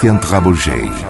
Christian Trabouget.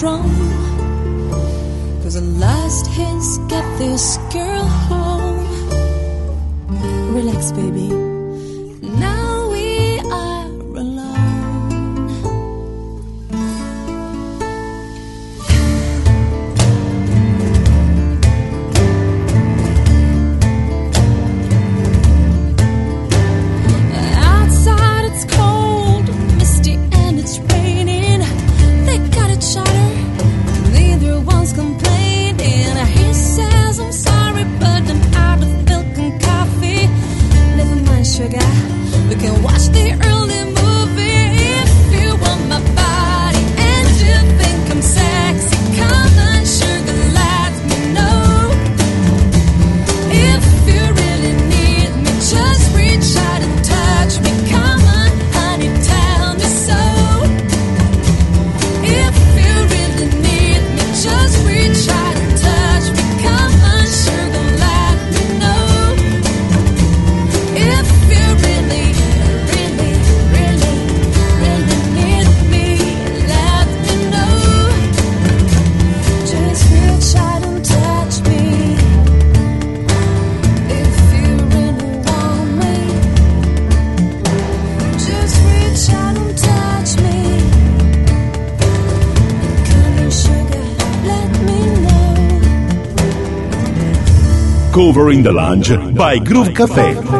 drum. Cause the last hints got this girl home. Relax, baby. During the lunch by Groove Cafe.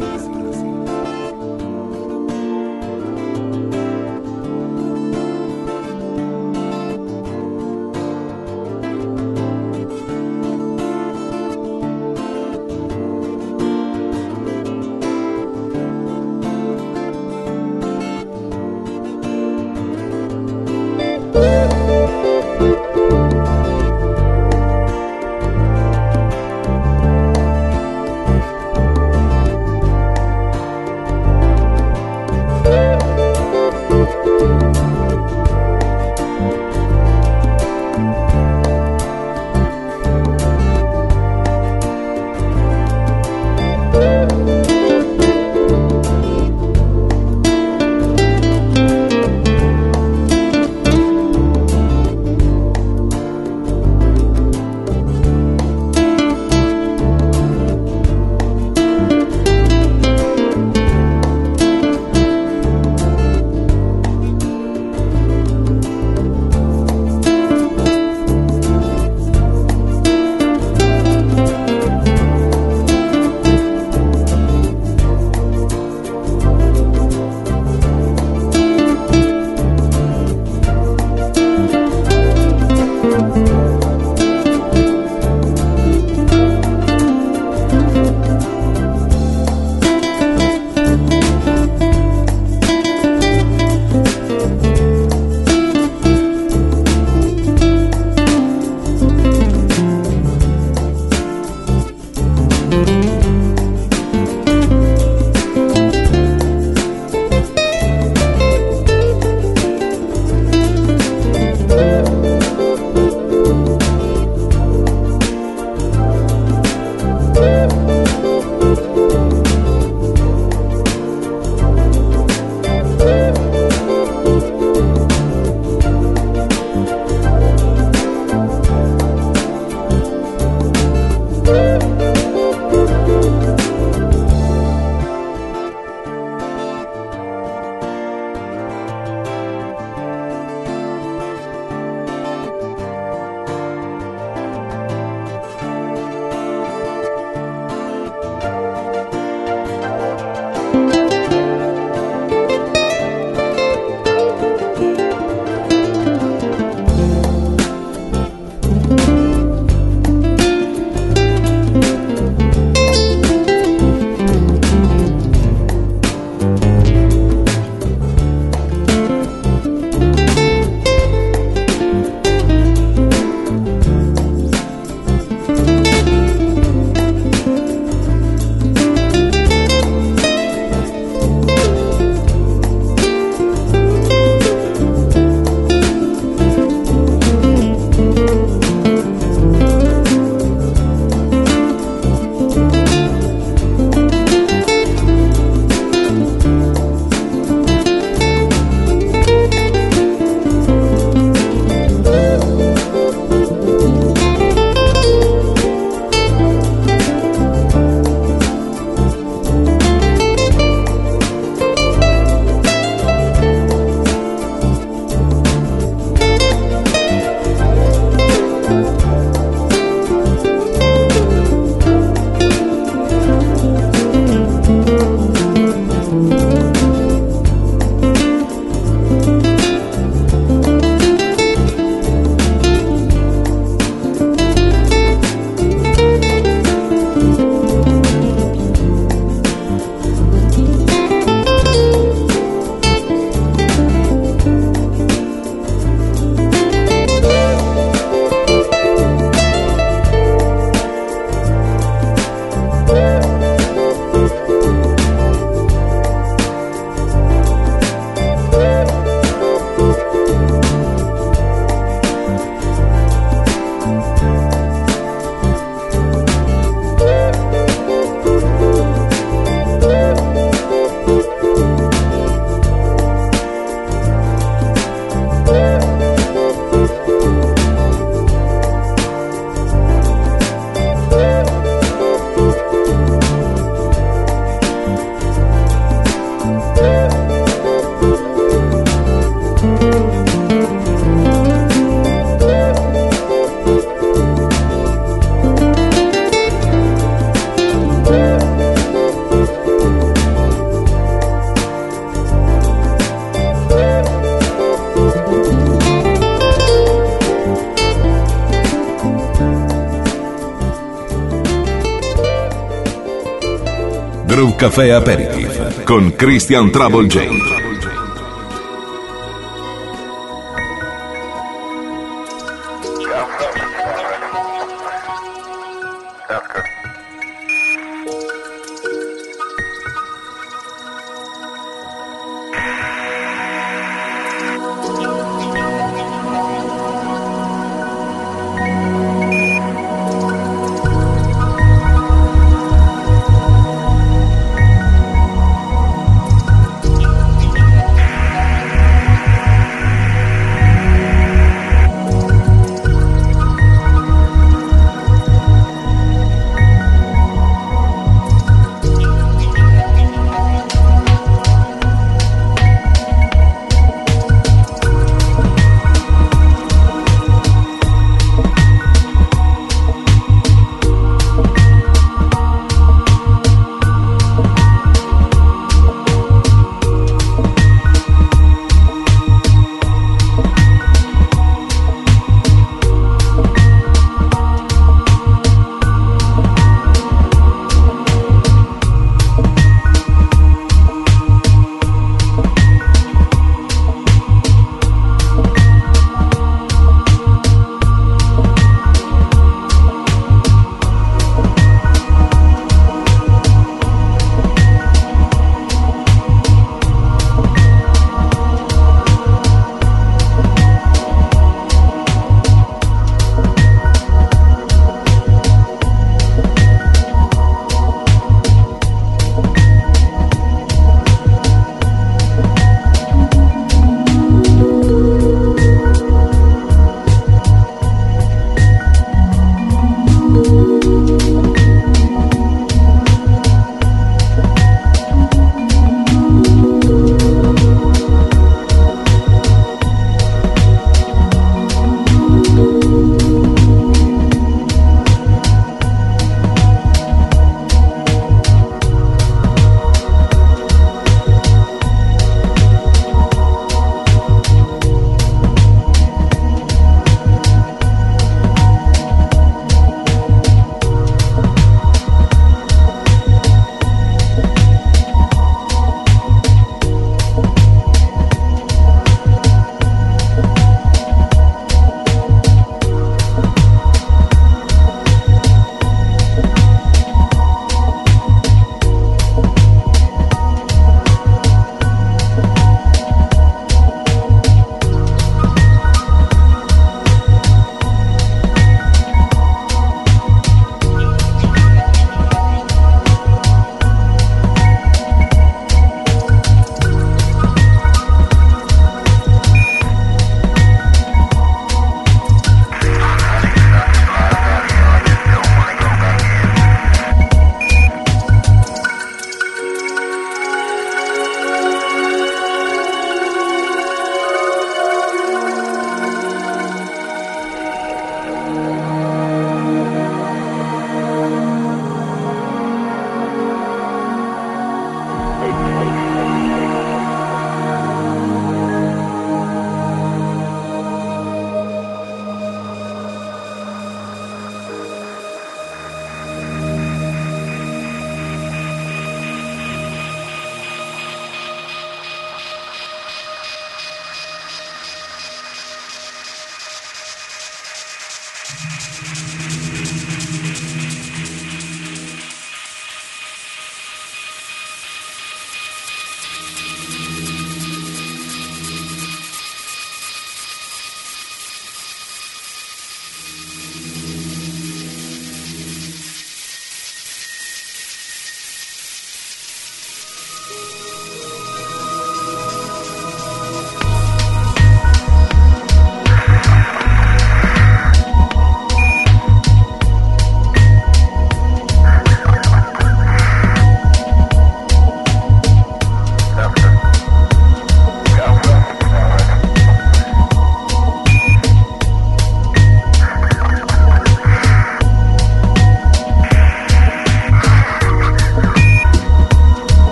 Café Aperitif con Christian Trouble J.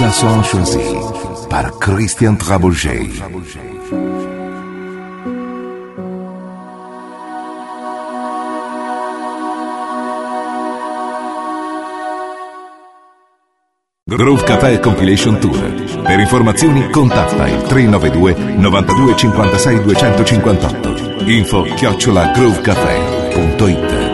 César choisi par Christian Trabouget. Groove Café Compilation Tour. Per informazioni contatta il 392 92 56 258. Info chiocciola groovecafé.it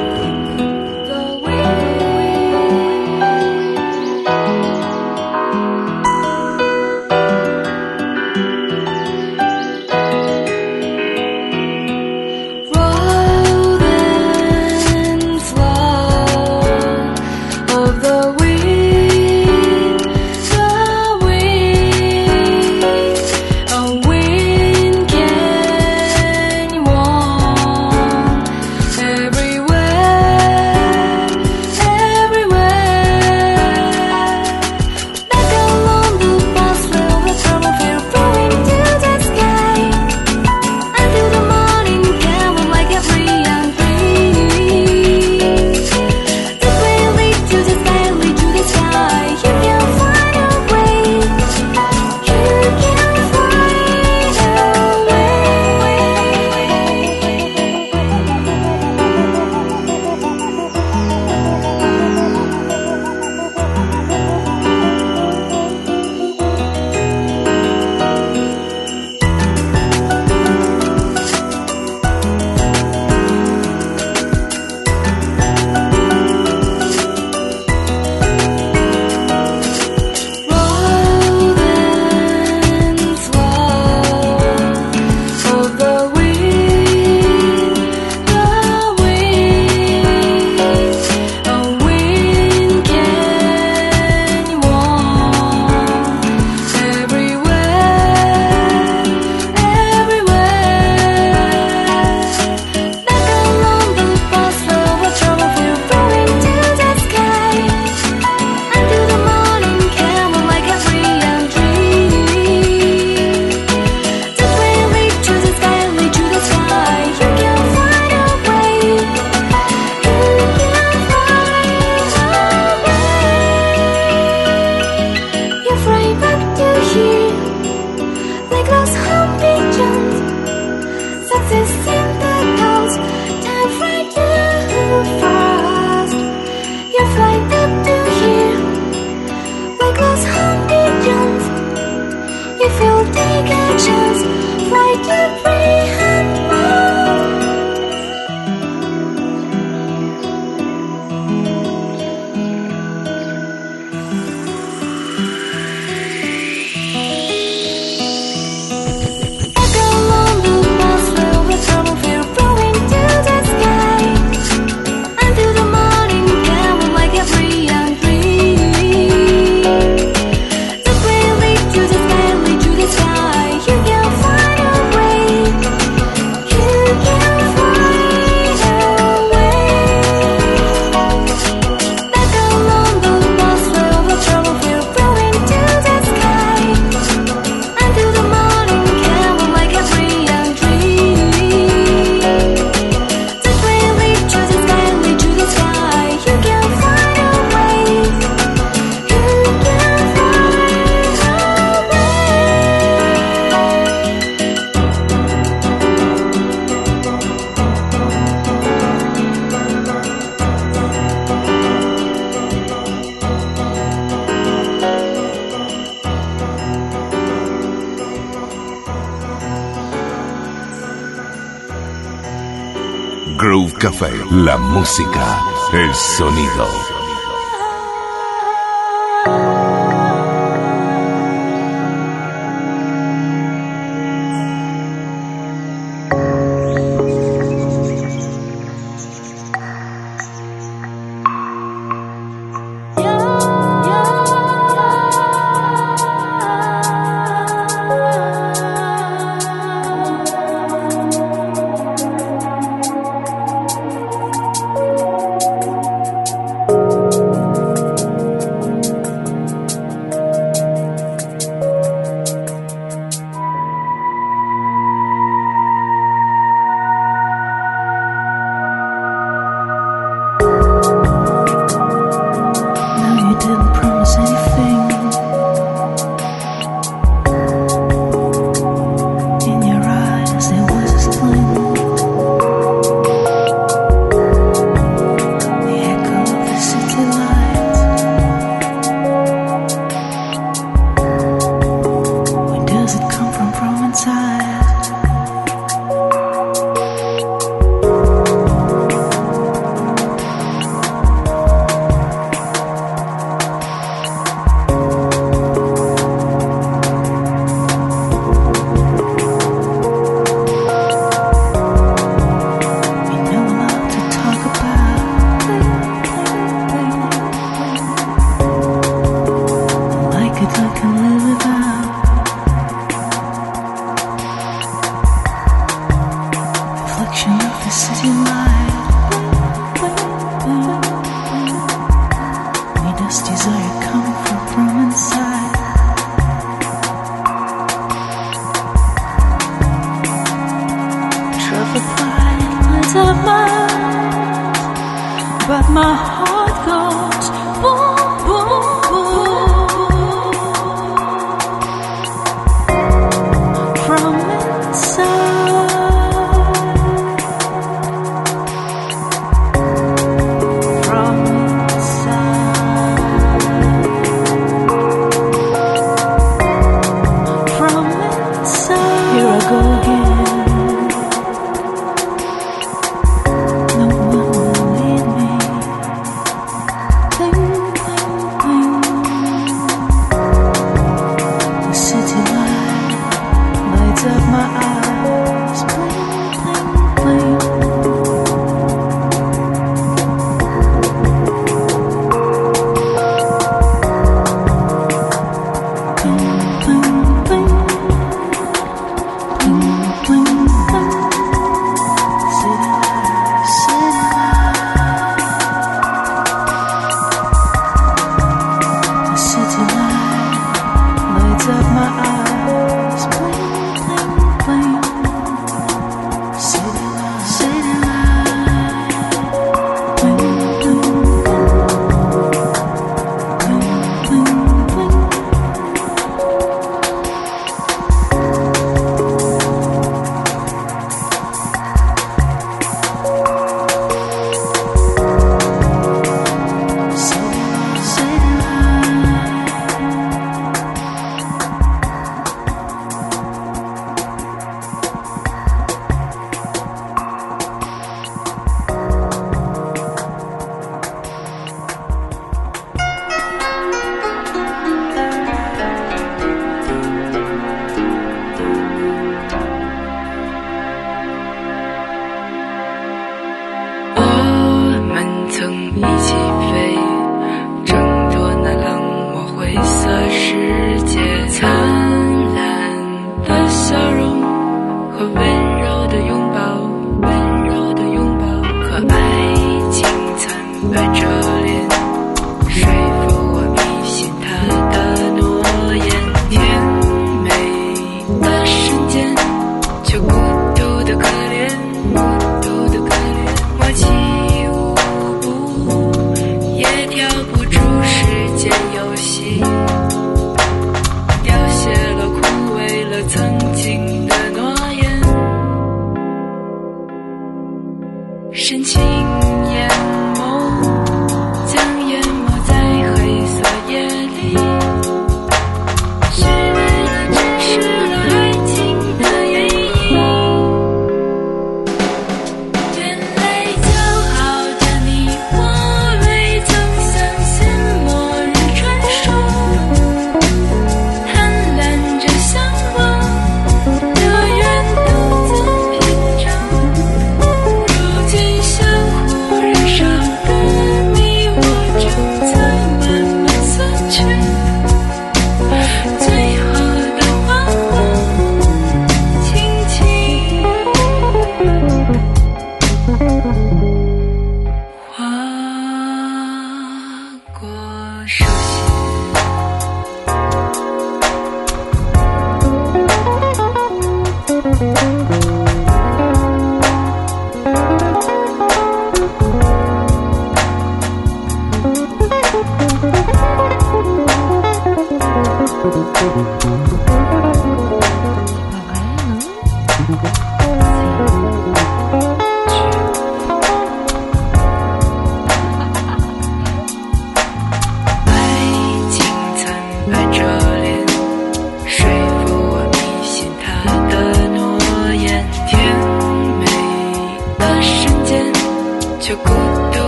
música, el sonido.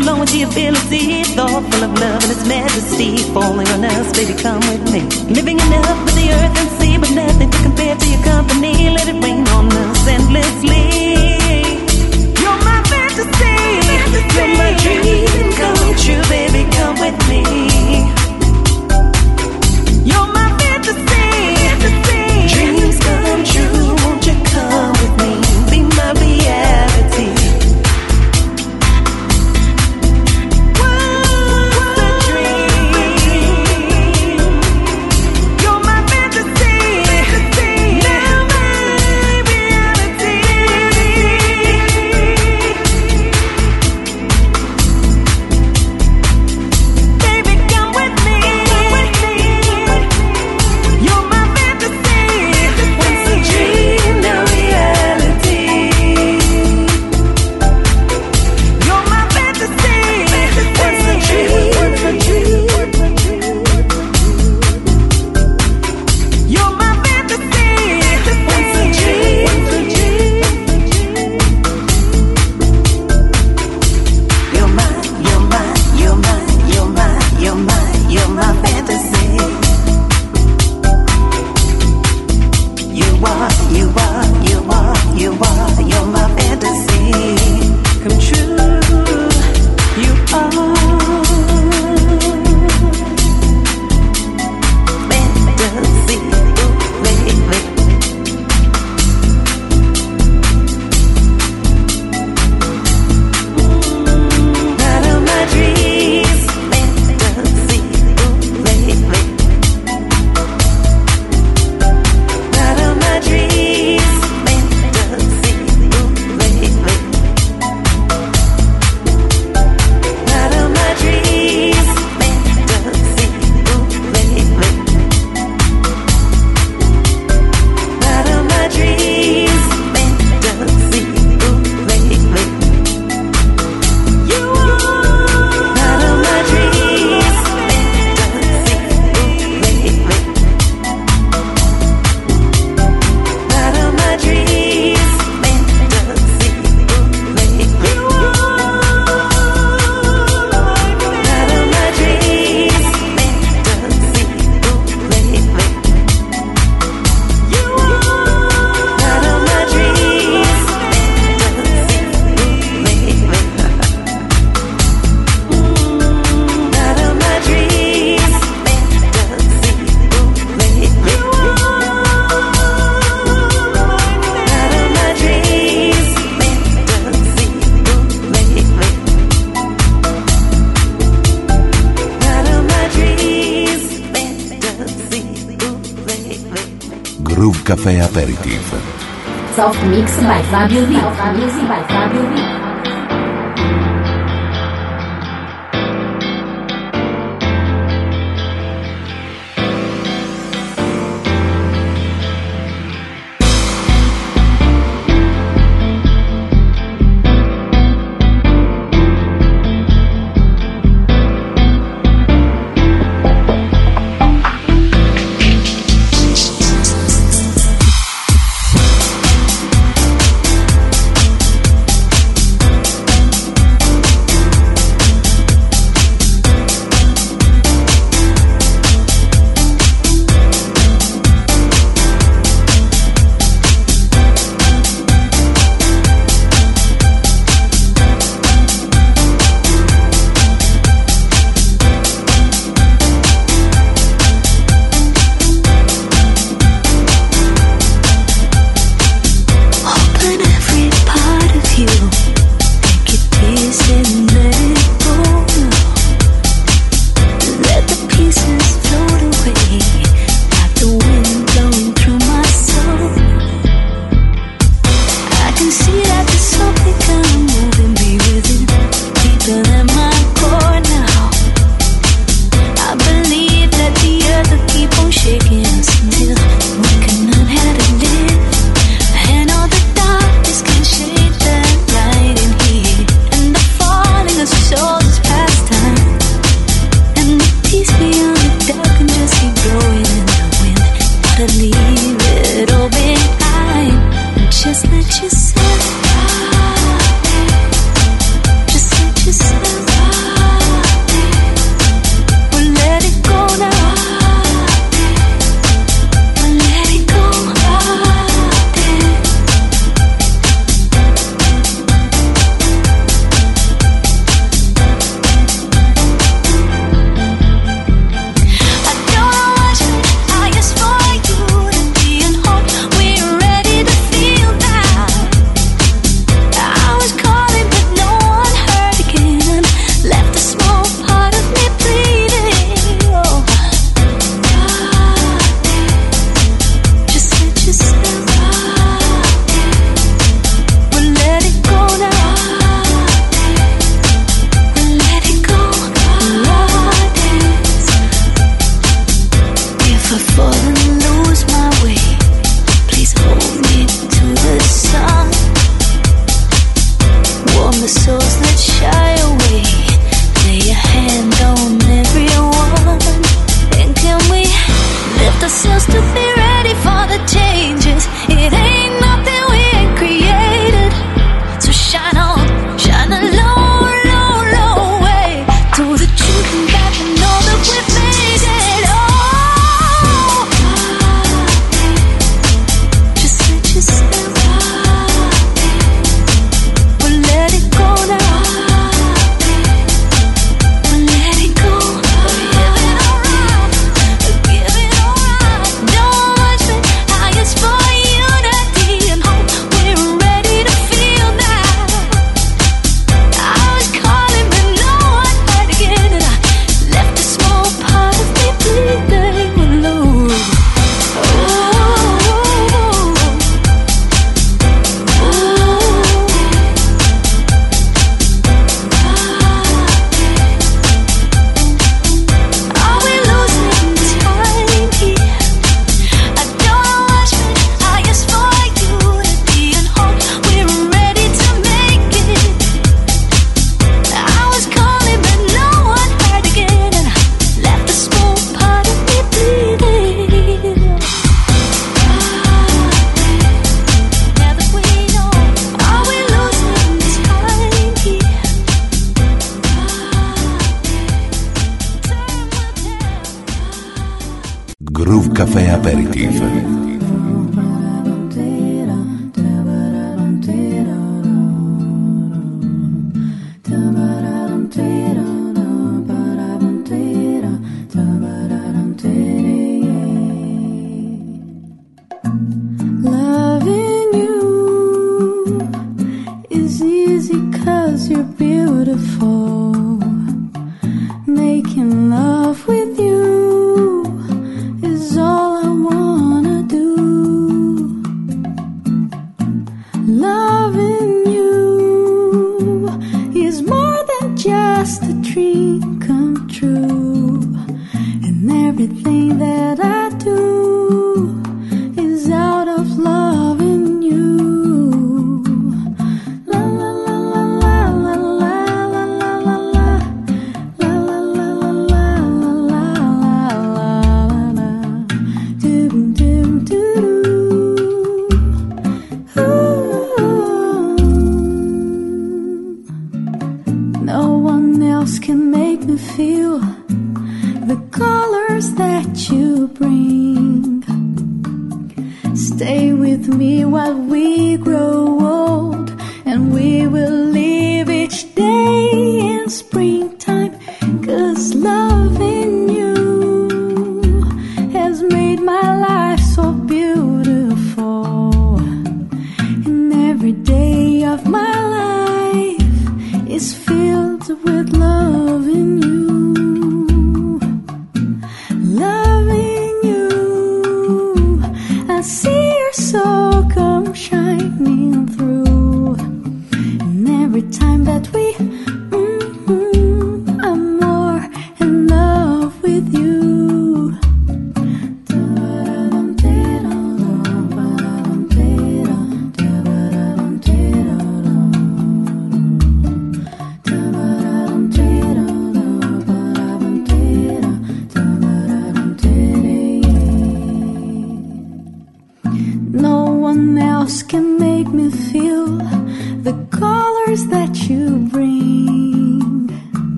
alone with the ability, thoughtful of love and its majesty. Falling on us, baby, come with me. Living enough with the earth and sea, but nothing to compare to your company. Let it rain on us endlessly. You're my fantasy, fantasy. you're my dream come true, baby, come with me. You're my fantasy, fantasy. dreams come true, won't you come? Music by Fab Music by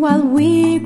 while we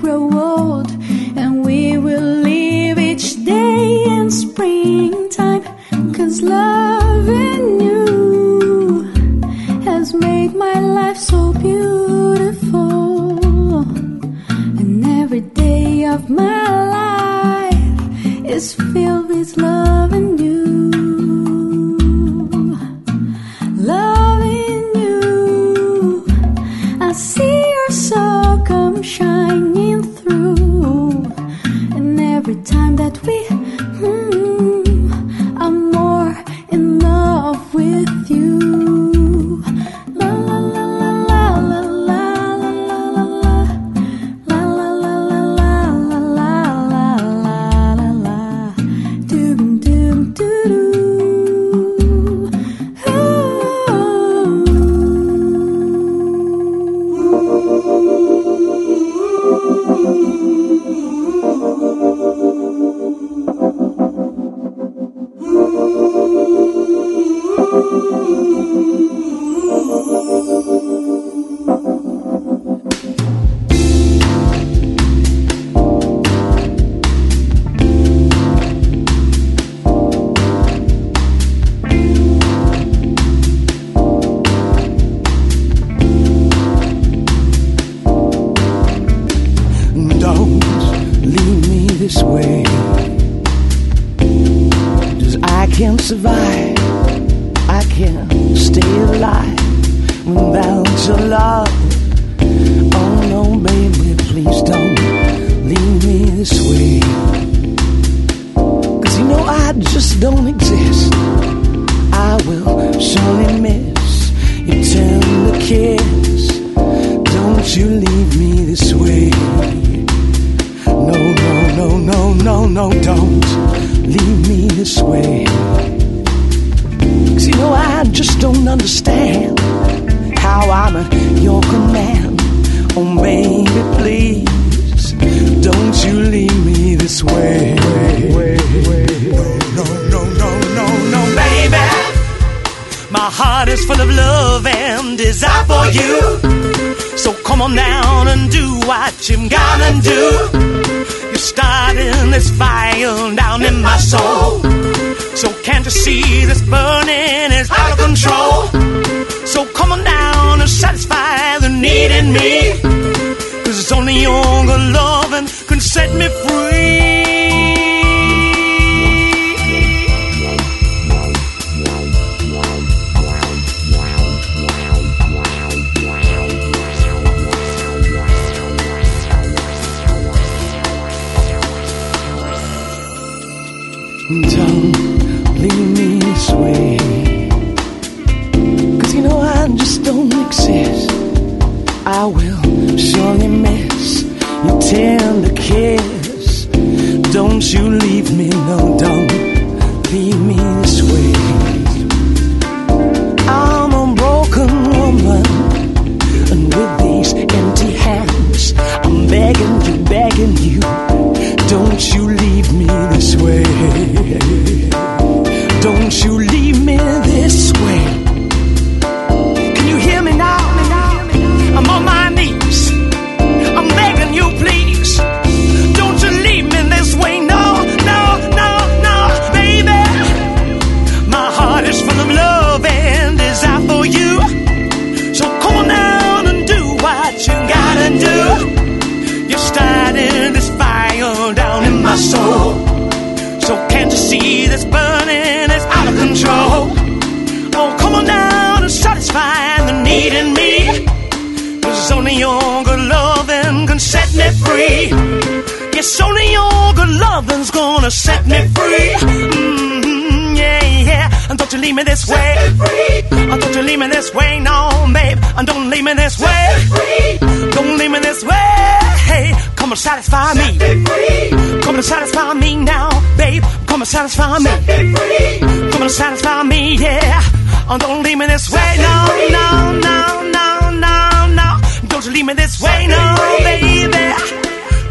satisfy me. free. Come and satisfy me, yeah. Oh, don't leave me this way, no, no, no, no, no, no. Don't you leave me this way, no, baby.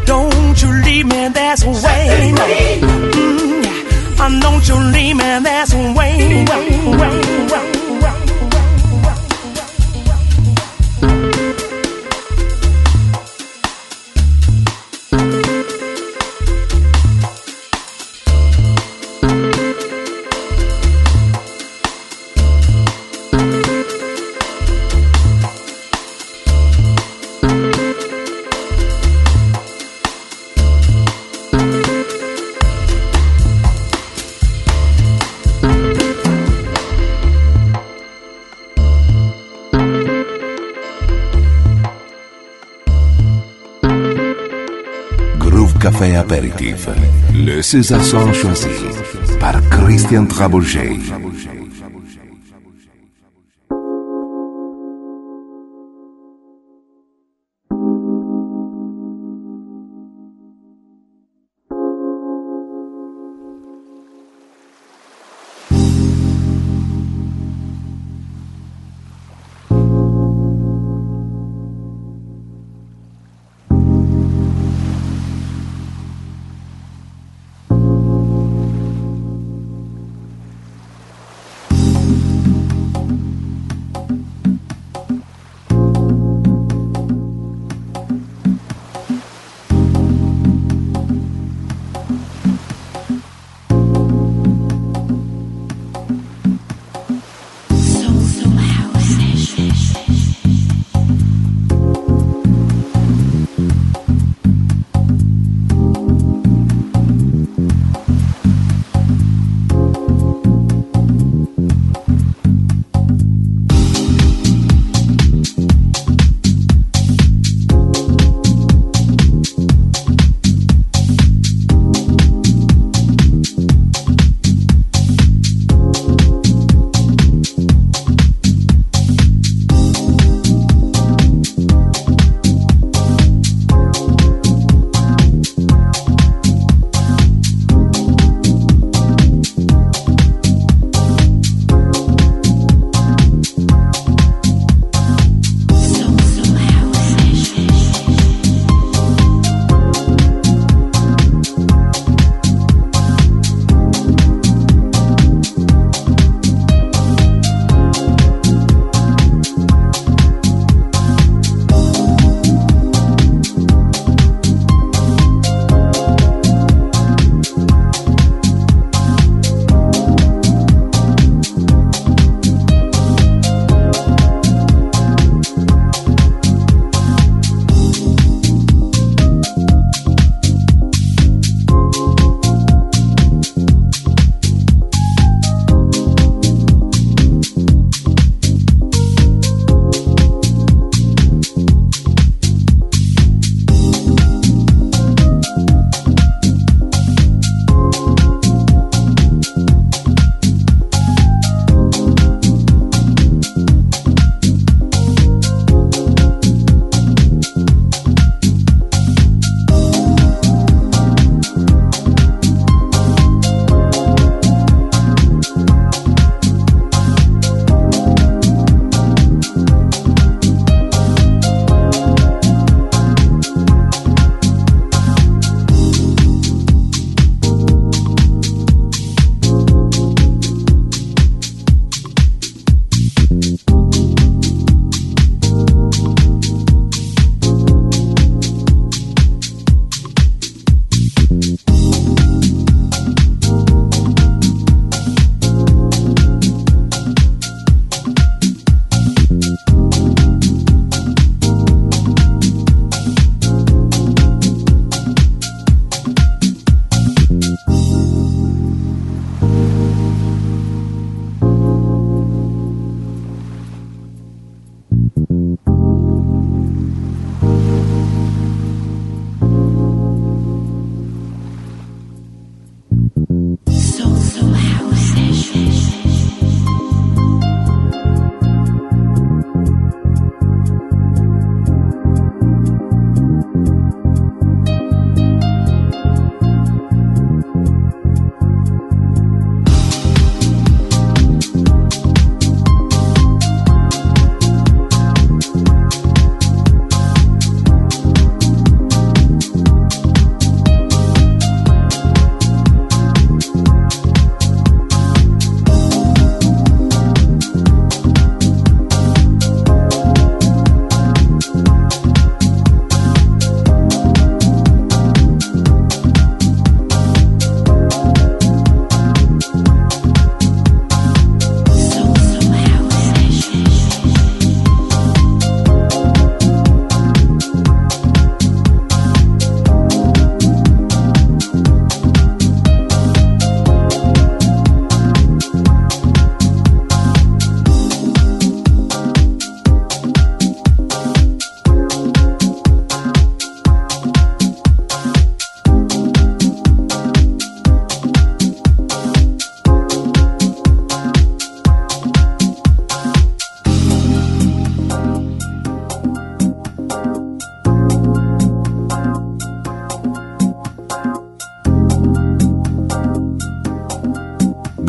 Don't you leave me this way, no. Mm, yeah. Oh, don't you leave me this César accents choisis par Christian Trabouget.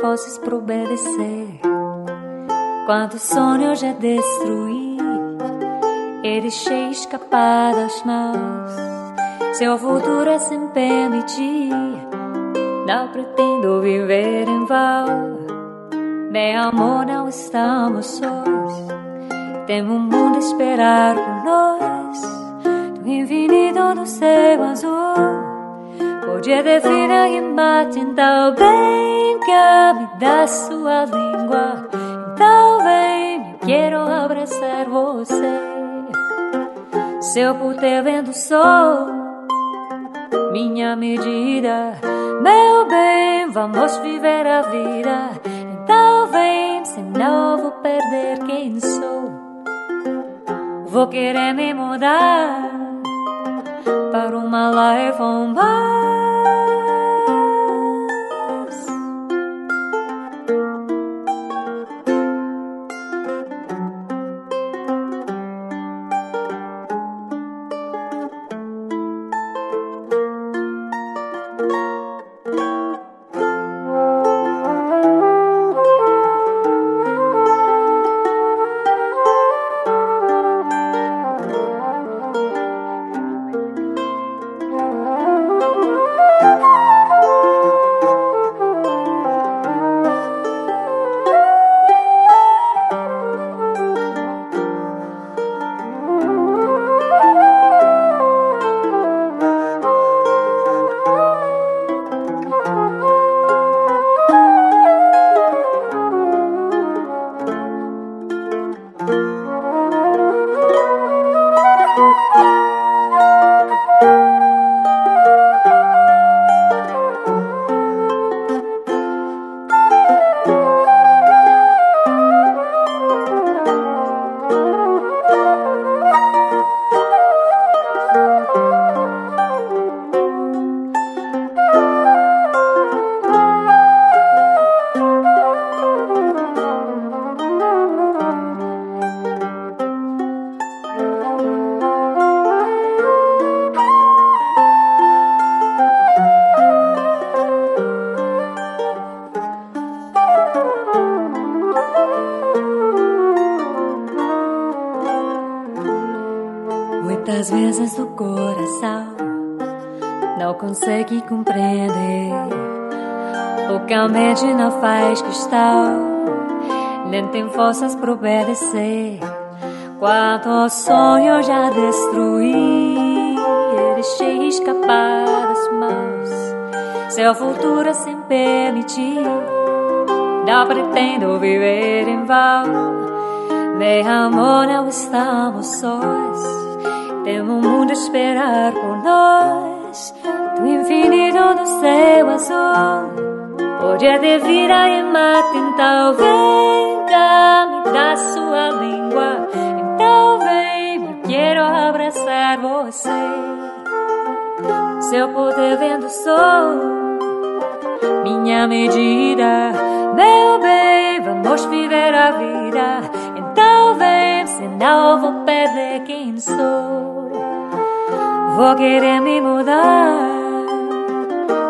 Forças para obedecer. Quantos sonhos já destruí deixei escapar das mãos. Seu futuro é sem permitir. Não pretendo viver em vão. Meu amor, não estamos sós. Temos um mundo a esperar por nós. Do infinito do céu azul. Podia definir e mate, então bem que me sua língua. Então vem, eu quero abraçar você. Se eu puder vendo o sol, minha medida, meu bem, vamos viver a vida. Então vem, senão vou perder quem sou. Vou querer me mudar para uma life on Mars. Para obedecer. Quantos sonhos já destruí deixei escapar das mãos. Seu futuro sem permitir, não pretendo viver em vão. Meu amor, não estamos sós. Temos um mundo a esperar por nós. Do infinito do céu azul. Pode ter vida e mate, então me dá sua língua. Então vem, eu quero abraçar você. Se eu puder vendo o sol, minha medida, meu bem, vamos viver a vida. Então vem, senão vou perder quem sou. Vou querer me mudar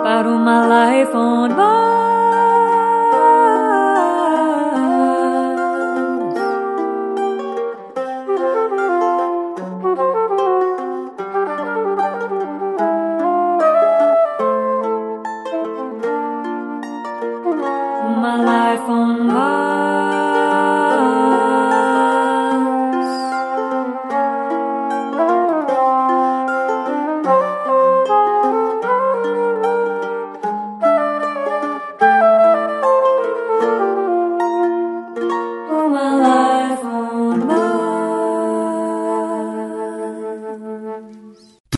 para uma life on Mars.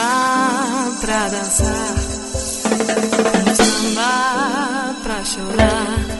samba pra dançar, um samba pra chorar.